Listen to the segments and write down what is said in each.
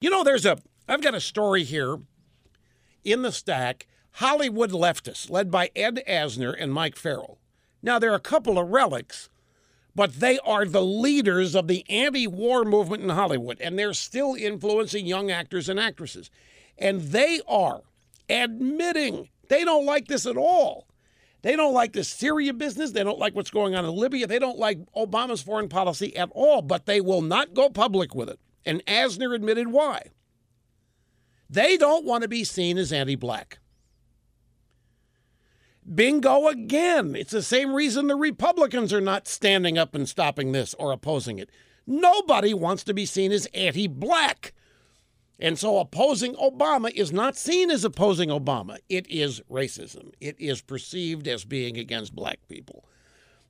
You know, there's a, I've got a story here in the stack Hollywood leftists, led by Ed Asner and Mike Farrell. Now, they're a couple of relics, but they are the leaders of the anti war movement in Hollywood, and they're still influencing young actors and actresses. And they are admitting they don't like this at all. They don't like the Syria business. They don't like what's going on in Libya. They don't like Obama's foreign policy at all, but they will not go public with it. And Asner admitted why. They don't want to be seen as anti black. Bingo again. It's the same reason the Republicans are not standing up and stopping this or opposing it. Nobody wants to be seen as anti black. And so opposing Obama is not seen as opposing Obama. It is racism. It is perceived as being against black people.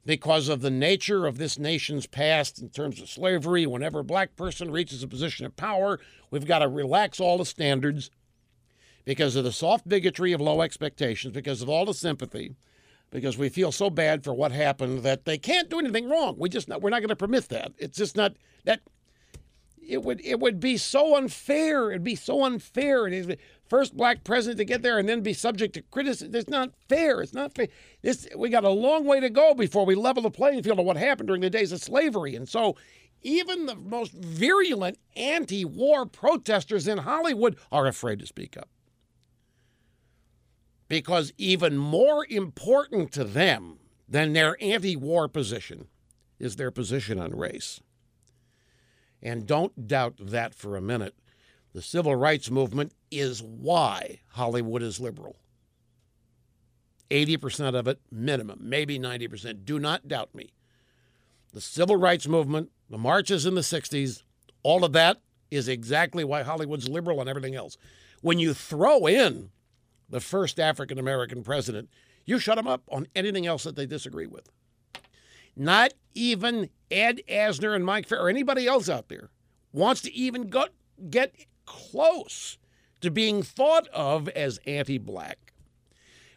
Because of the nature of this nation's past in terms of slavery, whenever a black person reaches a position of power, we've got to relax all the standards because of the soft bigotry of low expectations, because of all the sympathy, because we feel so bad for what happened that they can't do anything wrong. We just not, we're not going to permit that. It's just not that it would it would be so unfair. It'd be so unfair. It is first black president to get there and then be subject to criticism. It's not fair. It's not fair. This we got a long way to go before we level the playing field of what happened during the days of slavery. And so even the most virulent anti-war protesters in Hollywood are afraid to speak up. Because even more important to them than their anti-war position is their position on race. And don't doubt that for a minute. The civil rights movement is why Hollywood is liberal. 80% of it, minimum, maybe 90%. Do not doubt me. The civil rights movement, the marches in the 60s, all of that is exactly why Hollywood's liberal and everything else. When you throw in the first African American president, you shut them up on anything else that they disagree with. Not even Ed Asner and Mike Farrell or anybody else out there wants to even go, get close to being thought of as anti black.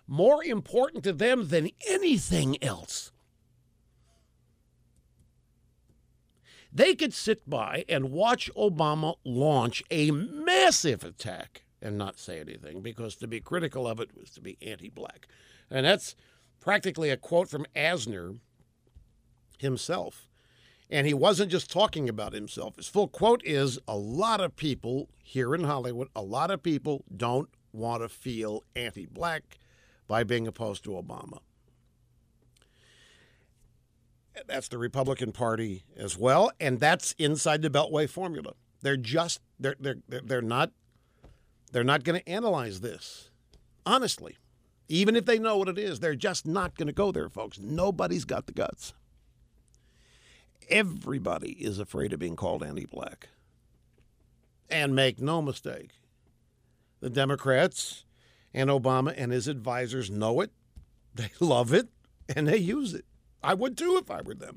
More important to them than anything else. They could sit by and watch Obama launch a massive attack and not say anything because to be critical of it was to be anti black. And that's practically a quote from Asner himself. And he wasn't just talking about himself. His full quote is A lot of people here in Hollywood, a lot of people don't want to feel anti black by being opposed to Obama. That's the Republican Party as well, and that's inside the Beltway formula. They're just they're they're they're not they're not going to analyze this honestly, even if they know what it is. They're just not going to go there, folks. Nobody's got the guts everybody is afraid of being called anti black. And make no mistake, the Democrats and Obama and his advisors know it, they love it, and they use it. I would too if I were them.